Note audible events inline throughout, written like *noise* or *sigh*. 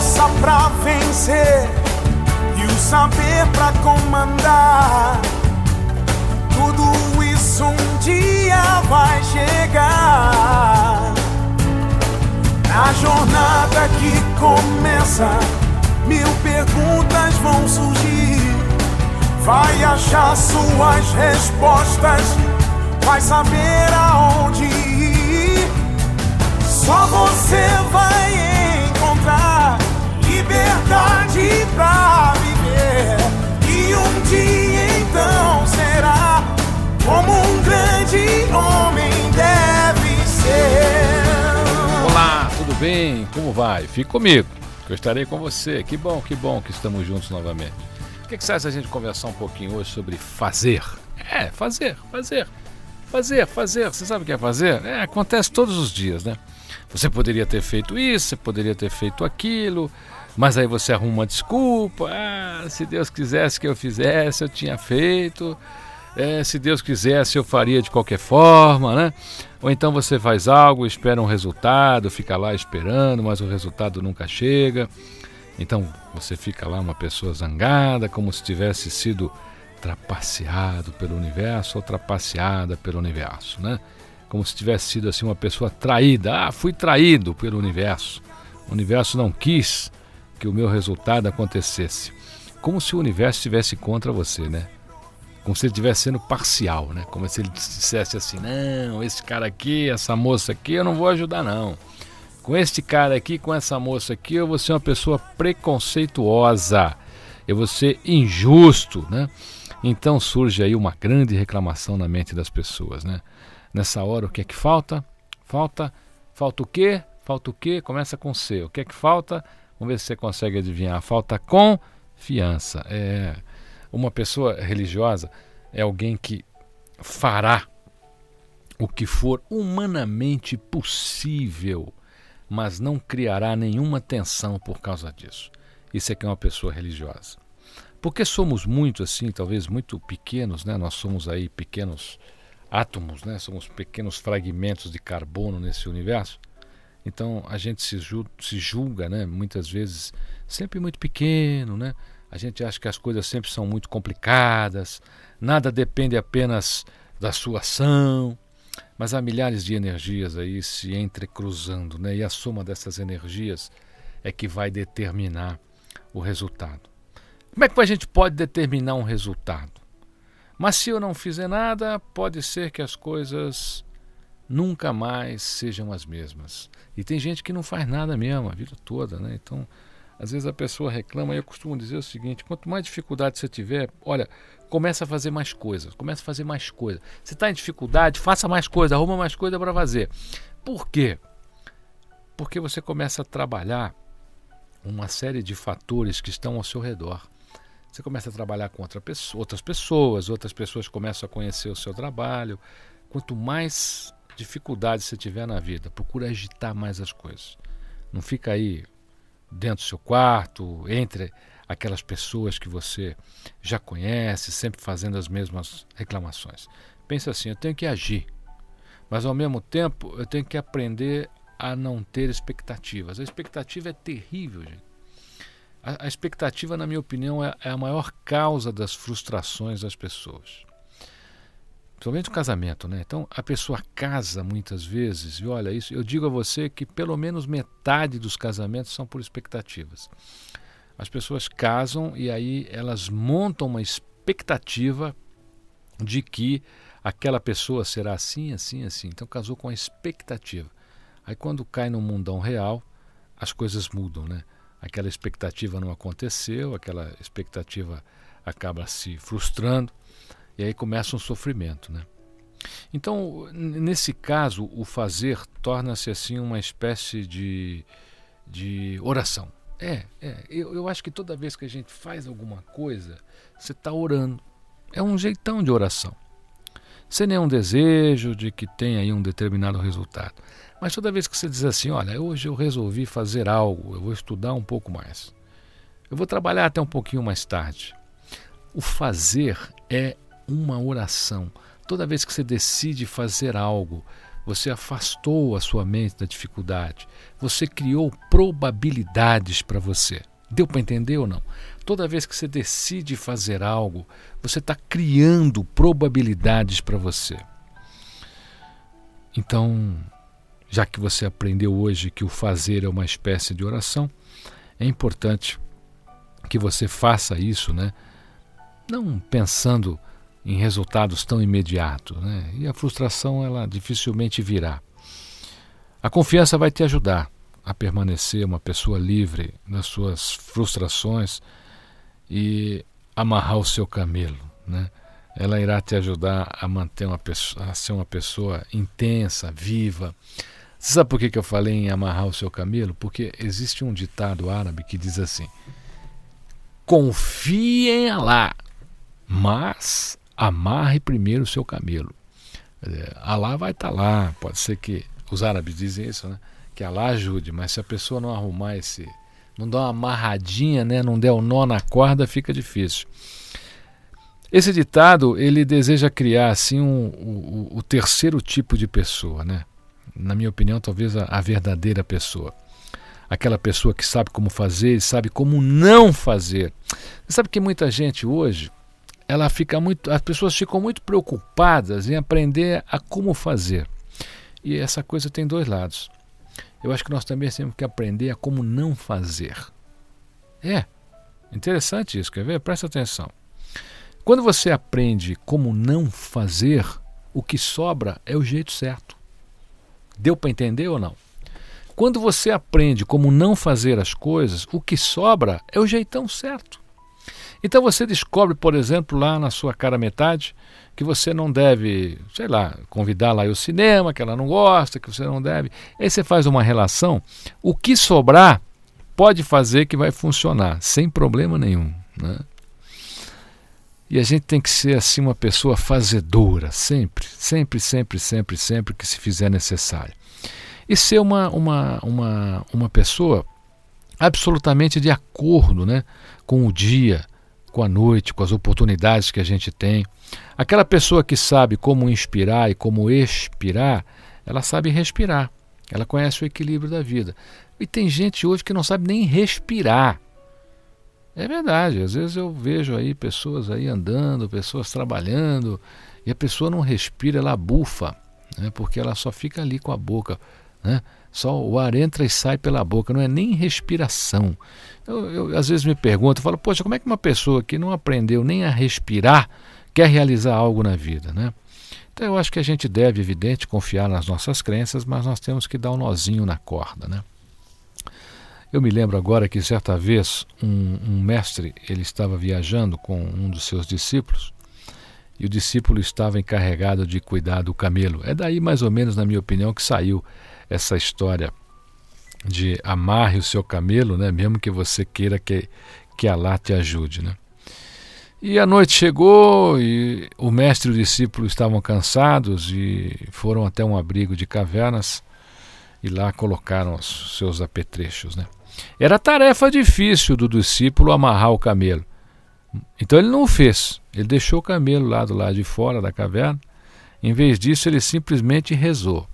Força pra vencer e o saber pra comandar. Tudo isso um dia vai chegar. Na jornada que começa, mil perguntas vão surgir. Vai achar suas respostas, vai saber aonde ir. Só você vai encontrar liberdade pra viver. E um dia então será como um grande homem deve ser. Olá, tudo bem? Como vai? Fique comigo, que eu estarei com você. Que bom, que bom que estamos juntos novamente. O que, que você acha a gente conversar um pouquinho hoje sobre fazer? É, fazer, fazer, fazer, fazer. Você sabe o que é fazer? É, acontece todos os dias, né? Você poderia ter feito isso, você poderia ter feito aquilo, mas aí você arruma uma desculpa. Ah, se Deus quisesse que eu fizesse, eu tinha feito. É, se Deus quisesse, eu faria de qualquer forma, né? Ou então você faz algo, espera um resultado, fica lá esperando, mas o resultado nunca chega. Então você fica lá uma pessoa zangada, como se tivesse sido trapaceado pelo universo ou trapaceada pelo universo, né? como se tivesse sido assim uma pessoa traída. Ah, fui traído pelo universo. O universo não quis que o meu resultado acontecesse. Como se o universo estivesse contra você, né? Como se ele estivesse sendo parcial, né? Como se ele dissesse assim: não, esse cara aqui, essa moça aqui, eu não vou ajudar, não. Com este cara aqui, com essa moça aqui, eu vou ser uma pessoa preconceituosa, eu vou ser injusto, né? Então surge aí uma grande reclamação na mente das pessoas, né? Nessa hora, o que é que falta? Falta, falta o quê? Falta o quê? Começa com C. O que é que falta? Vamos ver se você consegue adivinhar. Falta confiança. É uma pessoa religiosa é alguém que fará o que for humanamente possível, mas não criará nenhuma tensão por causa disso. Isso é que é uma pessoa religiosa. Porque somos muito assim, talvez muito pequenos, né? Nós somos aí pequenos átomos, né? Somos pequenos fragmentos de carbono nesse universo. Então a gente se julga, se julga, né? Muitas vezes sempre muito pequeno, né? A gente acha que as coisas sempre são muito complicadas, nada depende apenas da sua ação, mas há milhares de energias aí se entrecruzando, né? E a soma dessas energias é que vai determinar o resultado. Como é que a gente pode determinar um resultado? Mas se eu não fizer nada, pode ser que as coisas nunca mais sejam as mesmas. E tem gente que não faz nada mesmo a vida toda, né? Então, às vezes a pessoa reclama, e eu costumo dizer o seguinte: quanto mais dificuldade você tiver, olha, começa a fazer mais coisas, começa a fazer mais coisas. Você está em dificuldade, faça mais coisas, arruma mais coisa para fazer. Por quê? Porque você começa a trabalhar uma série de fatores que estão ao seu redor. Você começa a trabalhar com outra pessoa, outras pessoas, outras pessoas começam a conhecer o seu trabalho. Quanto mais dificuldades você tiver na vida, procura agitar mais as coisas. Não fica aí dentro do seu quarto, entre aquelas pessoas que você já conhece, sempre fazendo as mesmas reclamações. Pensa assim: eu tenho que agir, mas ao mesmo tempo eu tenho que aprender a não ter expectativas. A expectativa é terrível, gente. A, a expectativa, na minha opinião, é, é, a maior causa das frustrações das pessoas. Principalmente o casamento, né? Então a pessoa casa muitas vezes, e olha isso, eu digo a você que pelo menos metade dos casamentos são por expectativas. As pessoas casam e aí elas montam uma expectativa de que aquela pessoa será assim, assim, assim. Então casou com a expectativa. Aí quando cai no mundão real, as coisas mudam, né? aquela expectativa não aconteceu, aquela expectativa acaba se frustrando e aí começa um sofrimento, né? Então, nesse caso, o fazer torna-se assim uma espécie de, de oração. É, é. Eu, eu acho que toda vez que a gente faz alguma coisa, você está orando. É um jeitão de oração. Sem nenhum desejo de que tenha aí um determinado resultado. Mas toda vez que você diz assim, olha, hoje eu resolvi fazer algo, eu vou estudar um pouco mais. Eu vou trabalhar até um pouquinho mais tarde. O fazer é uma oração. Toda vez que você decide fazer algo, você afastou a sua mente da dificuldade. Você criou probabilidades para você. Deu para entender ou não? Toda vez que você decide fazer algo, você está criando probabilidades para você. Então, já que você aprendeu hoje que o fazer é uma espécie de oração, é importante que você faça isso, né? Não pensando em resultados tão imediatos, né? E a frustração ela dificilmente virá. A confiança vai te ajudar a permanecer uma pessoa livre das suas frustrações e amarrar o seu camelo, né? Ela irá te ajudar a manter uma pessoa, a ser uma pessoa intensa, viva. Você sabe por que, que eu falei em amarrar o seu camelo? Porque existe um ditado árabe que diz assim: confie em Alá, mas amarre primeiro o seu camelo. Alá vai estar tá lá, pode ser que os árabes dizem isso, né? Que Alá ajude, mas se a pessoa não arrumar esse, não dar uma amarradinha, né? Não der o um nó na corda, fica difícil. Esse ditado ele deseja criar assim um, o, o terceiro tipo de pessoa, né? Na minha opinião, talvez a, a verdadeira pessoa aquela pessoa que sabe como fazer e sabe como não fazer. Você sabe que muita gente hoje, ela fica muito, as pessoas ficam muito preocupadas em aprender a como fazer. E essa coisa tem dois lados. Eu acho que nós também temos que aprender a como não fazer. É, interessante isso, quer ver? Presta atenção. Quando você aprende como não fazer, o que sobra é o jeito certo. Deu para entender ou não? Quando você aprende como não fazer as coisas, o que sobra é o jeitão certo. Então você descobre, por exemplo, lá na sua cara metade, que você não deve, sei lá, convidá-la ao cinema, que ela não gosta, que você não deve. Aí você faz uma relação, o que sobrar pode fazer que vai funcionar, sem problema nenhum. Né? E a gente tem que ser assim uma pessoa fazedora, sempre, sempre, sempre, sempre, sempre que se fizer necessário e ser uma, uma, uma, uma pessoa absolutamente de acordo né, com o dia, com a noite, com as oportunidades que a gente tem. Aquela pessoa que sabe como inspirar e como expirar, ela sabe respirar, ela conhece o equilíbrio da vida. E tem gente hoje que não sabe nem respirar. É verdade, às vezes eu vejo aí pessoas aí andando, pessoas trabalhando, e a pessoa não respira, ela bufa, né, porque ela só fica ali com a boca né? Só o ar entra e sai pela boca, não é nem respiração. Eu, eu às vezes me pergunto, falo, poxa, como é que uma pessoa que não aprendeu nem a respirar quer realizar algo na vida, né? Então eu acho que a gente deve, evidente, confiar nas nossas crenças, mas nós temos que dar um nozinho na corda, né? Eu me lembro agora que certa vez um, um mestre ele estava viajando com um dos seus discípulos e o discípulo estava encarregado de cuidar do camelo. É daí mais ou menos, na minha opinião, que saiu essa história de amarre o seu camelo, né? mesmo que você queira que, que Allah te ajude. Né? E a noite chegou e o mestre e o discípulo estavam cansados e foram até um abrigo de cavernas e lá colocaram os seus apetrechos. Né? Era tarefa difícil do discípulo amarrar o camelo. Então ele não o fez. Ele deixou o camelo lá do lado de fora da caverna. Em vez disso, ele simplesmente rezou.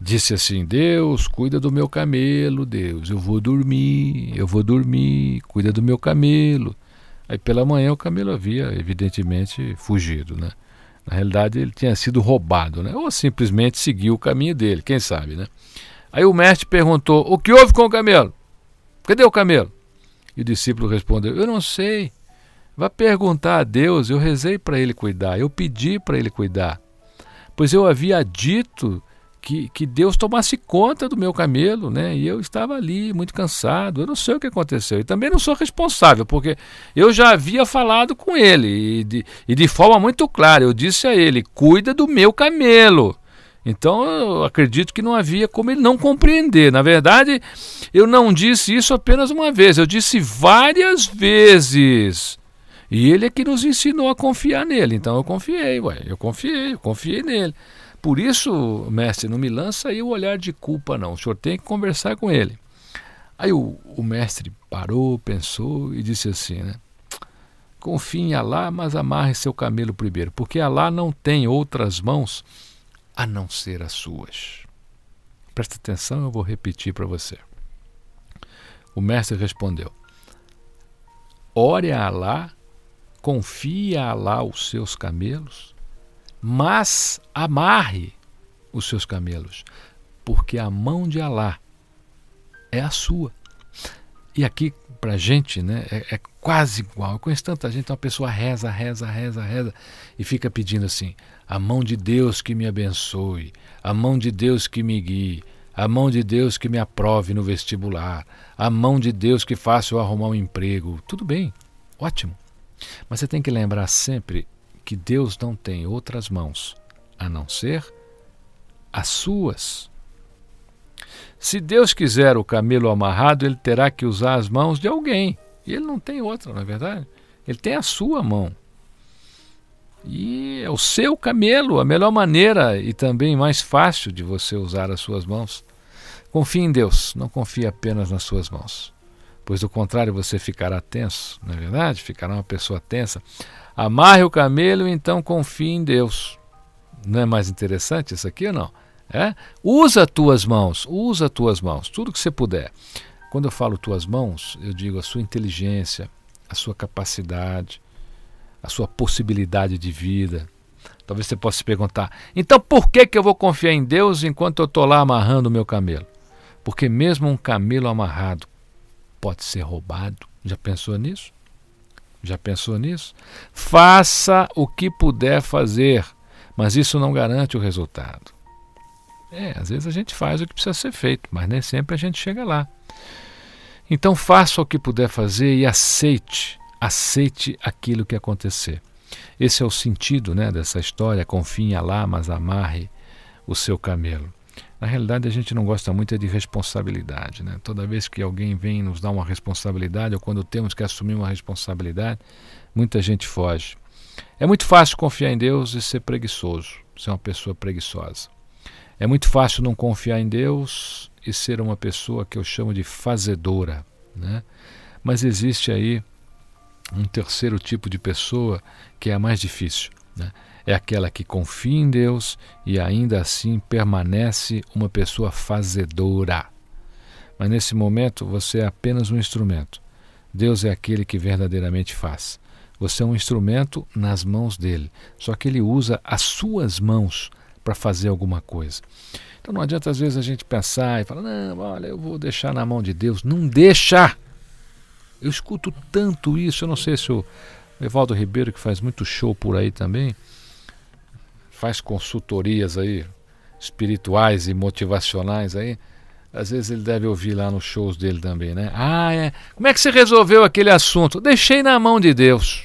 Disse assim: Deus, cuida do meu camelo, Deus, eu vou dormir, eu vou dormir, cuida do meu camelo. Aí pela manhã o camelo havia, evidentemente, fugido, né? Na realidade ele tinha sido roubado, né? Ou simplesmente seguiu o caminho dele, quem sabe, né? Aí o mestre perguntou: O que houve com o camelo? Cadê o camelo? E o discípulo respondeu: Eu não sei. Vá perguntar a Deus. Eu rezei para ele cuidar, eu pedi para ele cuidar. Pois eu havia dito que, que Deus tomasse conta do meu camelo, né? E eu estava ali, muito cansado. Eu não sei o que aconteceu. E também não sou responsável, porque eu já havia falado com ele e de, e de forma muito clara. Eu disse a ele: cuida do meu camelo. Então eu acredito que não havia como ele não compreender. Na verdade, eu não disse isso apenas uma vez, eu disse várias vezes. E ele é que nos ensinou a confiar nele. Então eu confiei, ué, eu confiei, eu confiei nele. Por isso, mestre, não me lança aí o olhar de culpa, não. O senhor tem que conversar com ele. Aí o, o mestre parou, pensou e disse assim, né? Confie em Alá, mas amarre seu camelo primeiro, porque Alá não tem outras mãos a não ser as suas. Presta atenção, eu vou repetir para você. O mestre respondeu: Ore a Alá, confie a Alá os seus camelos, mas amarre os seus camelos, porque a mão de Alá é a sua. E aqui, para a gente, né, é, é, quase igual. Eu conheço tanta gente, uma pessoa reza, reza, reza, reza, e fica pedindo assim: a mão de Deus que me abençoe, a mão de Deus que me guie, a mão de Deus que me aprove no vestibular, a mão de Deus que faça eu arrumar um emprego. Tudo bem, ótimo. Mas você tem que lembrar sempre que Deus não tem outras mãos a não ser as suas. Se Deus quiser o camelo amarrado, ele terá que usar as mãos de alguém. E ele não tem outra, não é verdade? Ele tem a sua mão. E é o seu camelo, a melhor maneira e também mais fácil de você usar as suas mãos. Confie em Deus, não confie apenas nas suas mãos. Pois do contrário você ficará tenso, não é verdade? Ficará uma pessoa tensa. Amarre o camelo e então confie em Deus. Não é mais interessante isso aqui ou não? É? Usa tuas mãos, usa tuas mãos, tudo que você puder. Quando eu falo tuas mãos, eu digo a sua inteligência, a sua capacidade, a sua possibilidade de vida. Talvez você possa se perguntar: então por que, que eu vou confiar em Deus enquanto eu estou lá amarrando o meu camelo? Porque mesmo um camelo amarrado pode ser roubado. Já pensou nisso? Já pensou nisso? Faça o que puder fazer, mas isso não garante o resultado. É, às vezes a gente faz o que precisa ser feito, mas nem sempre a gente chega lá. Então faça o que puder fazer e aceite, aceite aquilo que acontecer. Esse é o sentido né, dessa história, confie em Allah, mas amarre o seu camelo. Na realidade, a gente não gosta muito de responsabilidade. Né? Toda vez que alguém vem nos dar uma responsabilidade, ou quando temos que assumir uma responsabilidade, muita gente foge. É muito fácil confiar em Deus e ser preguiçoso, ser uma pessoa preguiçosa. É muito fácil não confiar em Deus e ser uma pessoa que eu chamo de fazedora. Né? Mas existe aí um terceiro tipo de pessoa que é a mais difícil. Né? É aquela que confia em Deus e ainda assim permanece uma pessoa fazedora. Mas nesse momento você é apenas um instrumento. Deus é aquele que verdadeiramente faz. Você é um instrumento nas mãos dele, só que ele usa as suas mãos para fazer alguma coisa. Então não adianta às vezes a gente pensar e falar: não, olha, eu vou deixar na mão de Deus. Não deixa! Eu escuto tanto isso, eu não sei se o Evaldo Ribeiro, que faz muito show por aí também, faz consultorias aí espirituais e motivacionais aí, às vezes ele deve ouvir lá nos shows dele também, né? Ah, é. Como é que você resolveu aquele assunto? Deixei na mão de Deus.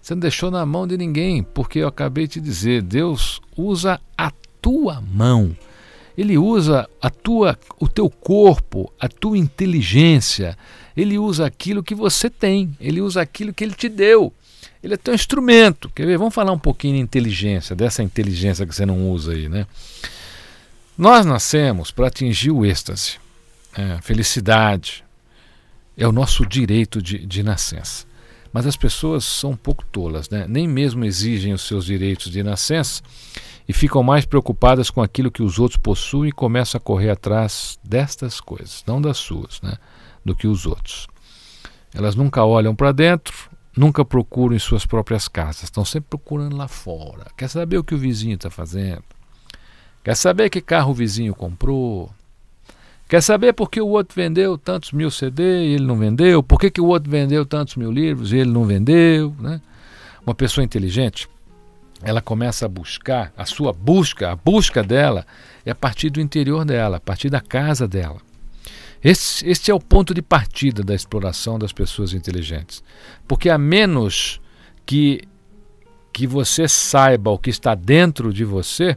Você não deixou na mão de ninguém, porque eu acabei de dizer, Deus usa a tua mão. Ele usa a tua, o teu corpo, a tua inteligência. Ele usa aquilo que você tem. Ele usa aquilo que ele te deu. Ele é teu instrumento. Quer ver? Vamos falar um pouquinho de inteligência, dessa inteligência que você não usa aí, né? Nós nascemos para atingir o êxtase, é, felicidade. É o nosso direito de, de nascença. Mas as pessoas são um pouco tolas, né? Nem mesmo exigem os seus direitos de nascença e ficam mais preocupadas com aquilo que os outros possuem e começam a correr atrás destas coisas, não das suas, né? do que os outros. Elas nunca olham para dentro, nunca procuram em suas próprias casas, estão sempre procurando lá fora. Quer saber o que o vizinho está fazendo? Quer saber que carro o vizinho comprou? Quer saber por que o outro vendeu tantos mil CD e ele não vendeu? Por que, que o outro vendeu tantos mil livros e ele não vendeu? Né? Uma pessoa inteligente, ela começa a buscar, a sua busca, a busca dela é a partir do interior dela, a partir da casa dela. Esse, este é o ponto de partida da exploração das pessoas inteligentes. Porque a menos que, que você saiba o que está dentro de você,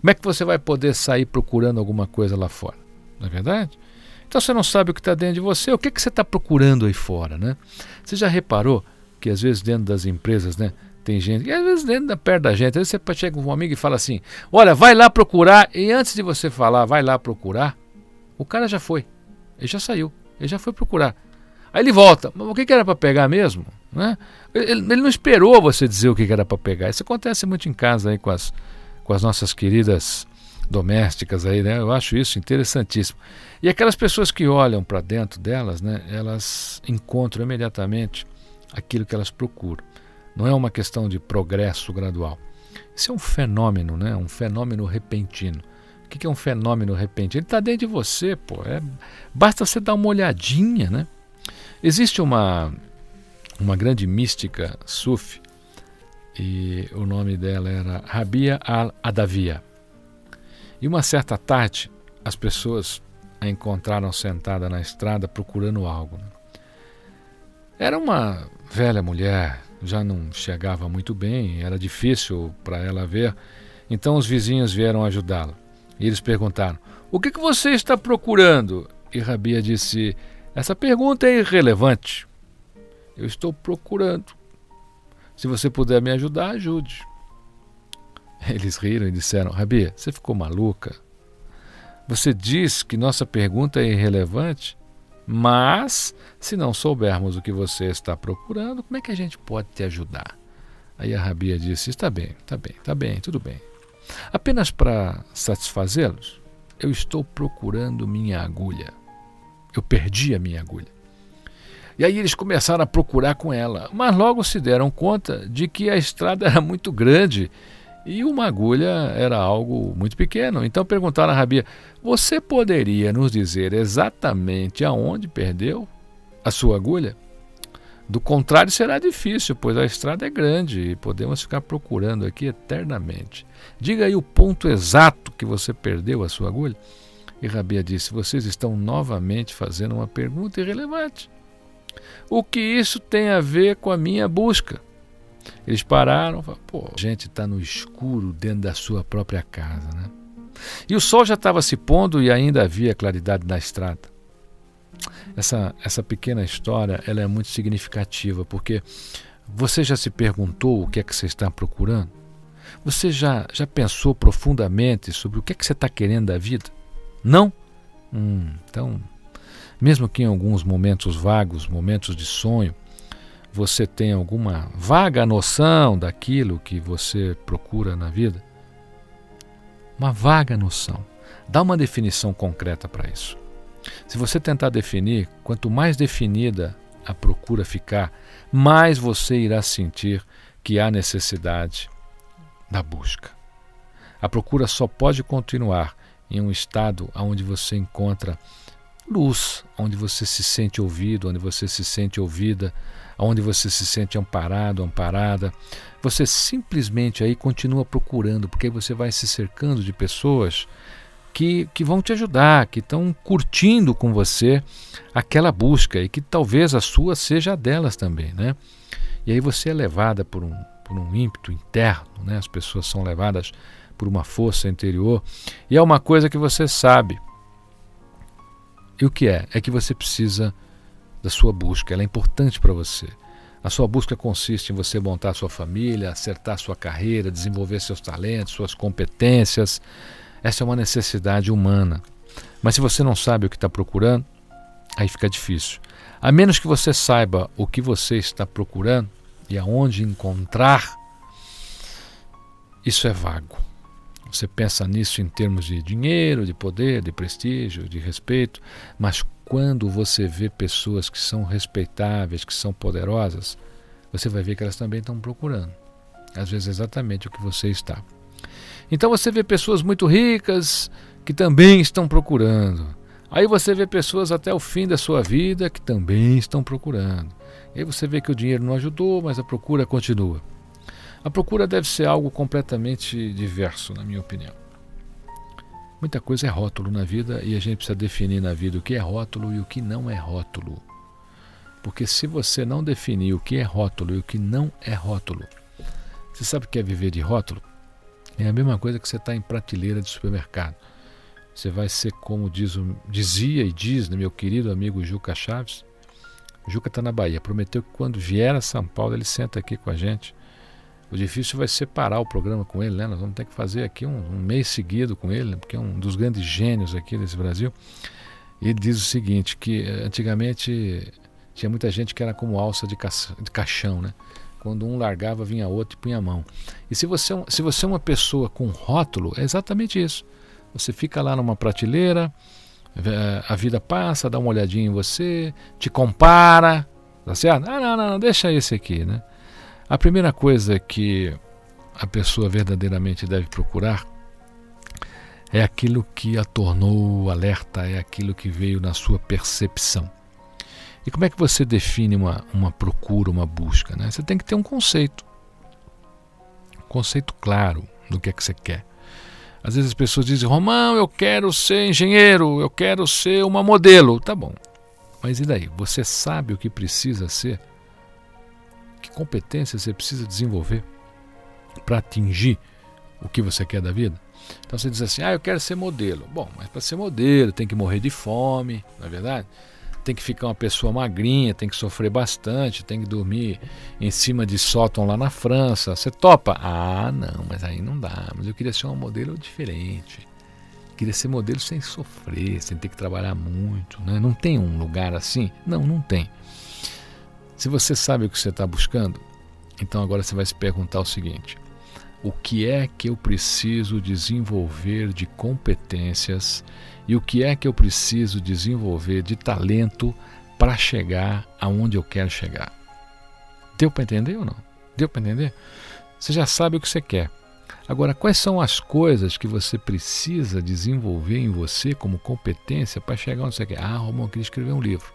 como é que você vai poder sair procurando alguma coisa lá fora? Não é verdade? Então você não sabe o que está dentro de você, o que, que você está procurando aí fora, né? Você já reparou que às vezes dentro das empresas, né? Tem gente, e às vezes dentro da, perto da gente, às vezes você chega com um amigo e fala assim: Olha, vai lá procurar, e antes de você falar, vai lá procurar, o cara já foi, ele já saiu, ele já foi procurar. Aí ele volta, mas o que, era para pegar mesmo? Né? Ele, ele, não esperou você dizer o que, que era para pegar. Isso acontece muito em casa aí com as, com as nossas queridas domésticas aí, né? Eu acho isso interessantíssimo. E aquelas pessoas que olham para dentro delas, né? Elas encontram imediatamente aquilo que elas procuram. Não é uma questão de progresso gradual. Isso é um fenômeno, né? Um fenômeno repentino. O que é um fenômeno repentino? Ele está dentro de você, pô. É, basta você dar uma olhadinha, né? Existe uma uma grande mística sufi e o nome dela era Rabia al-Adavia. E uma certa tarde, as pessoas a encontraram sentada na estrada procurando algo. Né? Era uma velha mulher, já não chegava muito bem, era difícil para ela ver. Então os vizinhos vieram ajudá-la. E eles perguntaram: O que, que você está procurando? E Rabia disse: Essa pergunta é irrelevante. Eu estou procurando. Se você puder me ajudar, ajude. *laughs* Eles riram e disseram: Rabia, você ficou maluca? Você diz que nossa pergunta é irrelevante, mas se não soubermos o que você está procurando, como é que a gente pode te ajudar? Aí a Rabia disse: Está bem, está bem, está bem, tudo bem. Apenas para satisfazê-los, eu estou procurando minha agulha. Eu perdi a minha agulha. E aí eles começaram a procurar com ela, mas logo se deram conta de que a estrada era muito grande e uma agulha era algo muito pequeno. Então perguntaram a Rabia: Você poderia nos dizer exatamente aonde perdeu a sua agulha? Do contrário, será difícil, pois a estrada é grande e podemos ficar procurando aqui eternamente. Diga aí o ponto exato que você perdeu a sua agulha. E Rabia disse: Vocês estão novamente fazendo uma pergunta irrelevante. O que isso tem a ver com a minha busca? Eles pararam, falaram, pô, a gente está no escuro dentro da sua própria casa, né? E o sol já estava se pondo e ainda havia claridade na estrada. Essa, essa pequena história ela é muito significativa porque você já se perguntou o que é que você está procurando? Você já, já pensou profundamente sobre o que é que você está querendo da vida? Não? Hum, então, mesmo que em alguns momentos vagos, momentos de sonho, você tem alguma vaga noção daquilo que você procura na vida? Uma vaga noção. Dá uma definição concreta para isso. Se você tentar definir, quanto mais definida a procura ficar, mais você irá sentir que há necessidade da busca. A procura só pode continuar em um estado onde você encontra luz, onde você se sente ouvido, onde você se sente ouvida, onde você se sente amparado, amparada. Você simplesmente aí continua procurando, porque você vai se cercando de pessoas que, que vão te ajudar, que estão curtindo com você aquela busca e que talvez a sua seja a delas também, né? E aí você é levada por um, por um ímpeto interno, né? As pessoas são levadas por uma força interior e é uma coisa que você sabe. E o que é? É que você precisa da sua busca, ela é importante para você. A sua busca consiste em você montar sua família, acertar sua carreira, desenvolver seus talentos, suas competências. Essa é uma necessidade humana. Mas se você não sabe o que está procurando, aí fica difícil. A menos que você saiba o que você está procurando e aonde encontrar, isso é vago. Você pensa nisso em termos de dinheiro, de poder, de prestígio, de respeito, mas quando você vê pessoas que são respeitáveis, que são poderosas, você vai ver que elas também estão procurando. Às vezes exatamente o que você está. Então você vê pessoas muito ricas que também estão procurando. Aí você vê pessoas até o fim da sua vida que também estão procurando. E aí você vê que o dinheiro não ajudou, mas a procura continua. A procura deve ser algo completamente diverso, na minha opinião. Muita coisa é rótulo na vida e a gente precisa definir na vida o que é rótulo e o que não é rótulo. Porque se você não definir o que é rótulo e o que não é rótulo, você sabe o que é viver de rótulo? É a mesma coisa que você está em prateleira de supermercado. Você vai ser como diz, dizia e diz né, meu querido amigo Juca Chaves. Juca está na Bahia. Prometeu que quando vier a São Paulo ele senta aqui com a gente. O difícil vai ser parar o programa com ele, né? Nós vamos ter que fazer aqui um, um mês seguido com ele, porque é um dos grandes gênios aqui desse Brasil. Ele diz o seguinte, que eh, antigamente tinha muita gente que era como alça de, ca de caixão, né? Quando um largava, vinha outro e punha a mão. E se você, é se você é uma pessoa com rótulo, é exatamente isso. Você fica lá numa prateleira, a vida passa, dá uma olhadinha em você, te compara, tá certo? Ah, não, não, não deixa esse aqui, né? A primeira coisa que a pessoa verdadeiramente deve procurar é aquilo que a tornou alerta, é aquilo que veio na sua percepção. E como é que você define uma, uma procura, uma busca? Né? Você tem que ter um conceito. Um conceito claro do que é que você quer. Às vezes as pessoas dizem, Romão, eu quero ser engenheiro, eu quero ser uma modelo. Tá bom. Mas e daí? Você sabe o que precisa ser? Que competências você precisa desenvolver para atingir o que você quer da vida? Então você diz assim, ah, eu quero ser modelo. Bom, mas para ser modelo tem que morrer de fome, não é verdade? Tem que ficar uma pessoa magrinha, tem que sofrer bastante, tem que dormir em cima de sótão lá na França. Você topa? Ah, não, mas aí não dá. Mas eu queria ser um modelo diferente. queria ser modelo sem sofrer, sem ter que trabalhar muito. Né? Não tem um lugar assim? Não, não tem. Se você sabe o que você está buscando, então agora você vai se perguntar o seguinte: o que é que eu preciso desenvolver de competências e o que é que eu preciso desenvolver de talento para chegar aonde eu quero chegar. Deu para entender ou não? Deu para entender? Você já sabe o que você quer. Agora, quais são as coisas que você precisa desenvolver em você como competência para chegar onde você quer? Ah, Romão, eu queria escrever um livro.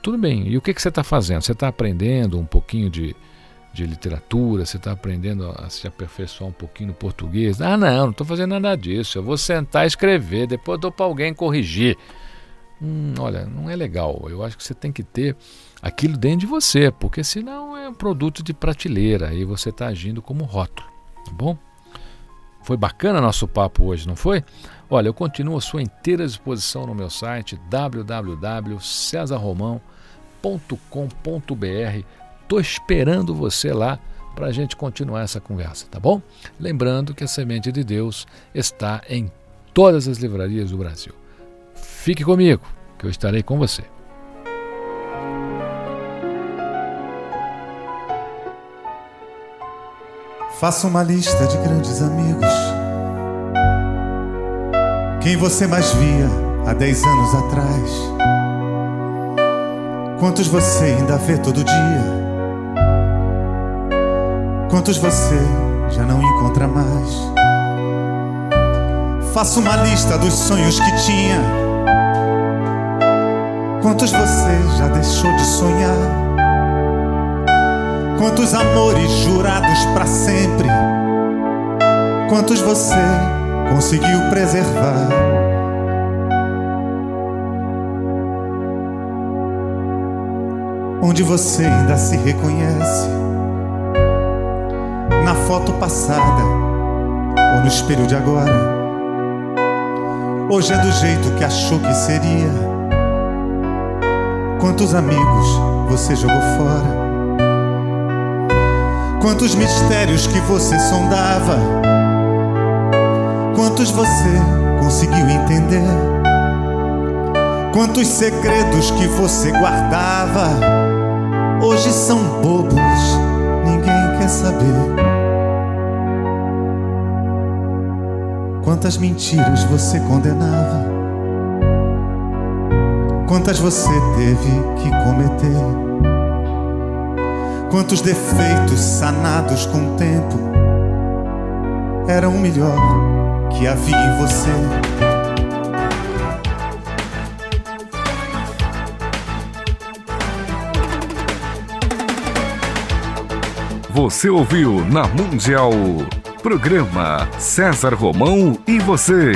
Tudo bem, e o que, que você está fazendo? Você está aprendendo um pouquinho de, de literatura, você está aprendendo a se aperfeiçoar um pouquinho no português. Ah, não, não estou fazendo nada disso. Eu vou sentar e escrever, depois dou para alguém corrigir. Hum, olha, não é legal. Eu acho que você tem que ter aquilo dentro de você, porque senão é um produto de prateleira e você está agindo como rótulo, tá bom? Foi bacana nosso papo hoje, não foi? Olha, eu continuo à sua inteira disposição no meu site www.cesarromão.com.br Estou esperando você lá para a gente continuar essa conversa, tá bom? Lembrando que a Semente de Deus está em todas as livrarias do Brasil. Fique comigo, que eu estarei com você. Faça uma lista de grandes amigos. Quem você mais via há 10 anos atrás? Quantos você ainda vê todo dia? Quantos você já não encontra mais? Faça uma lista dos sonhos que tinha. Quantos você já deixou de sonhar? Quantos amores jurados para sempre? Quantos você conseguiu preservar? Onde você ainda se reconhece? Na foto passada ou no espelho de agora. Hoje é do jeito que achou que seria. Quantos amigos você jogou fora? Quantos mistérios que você sondava? Quantos você conseguiu entender? Quantos segredos que você guardava hoje são bobos, ninguém quer saber. Quantas mentiras você condenava? Quantas você teve que cometer? Quantos defeitos sanados com o tempo eram o melhor que havia em você? Você ouviu na Mundial. Programa César Romão e você.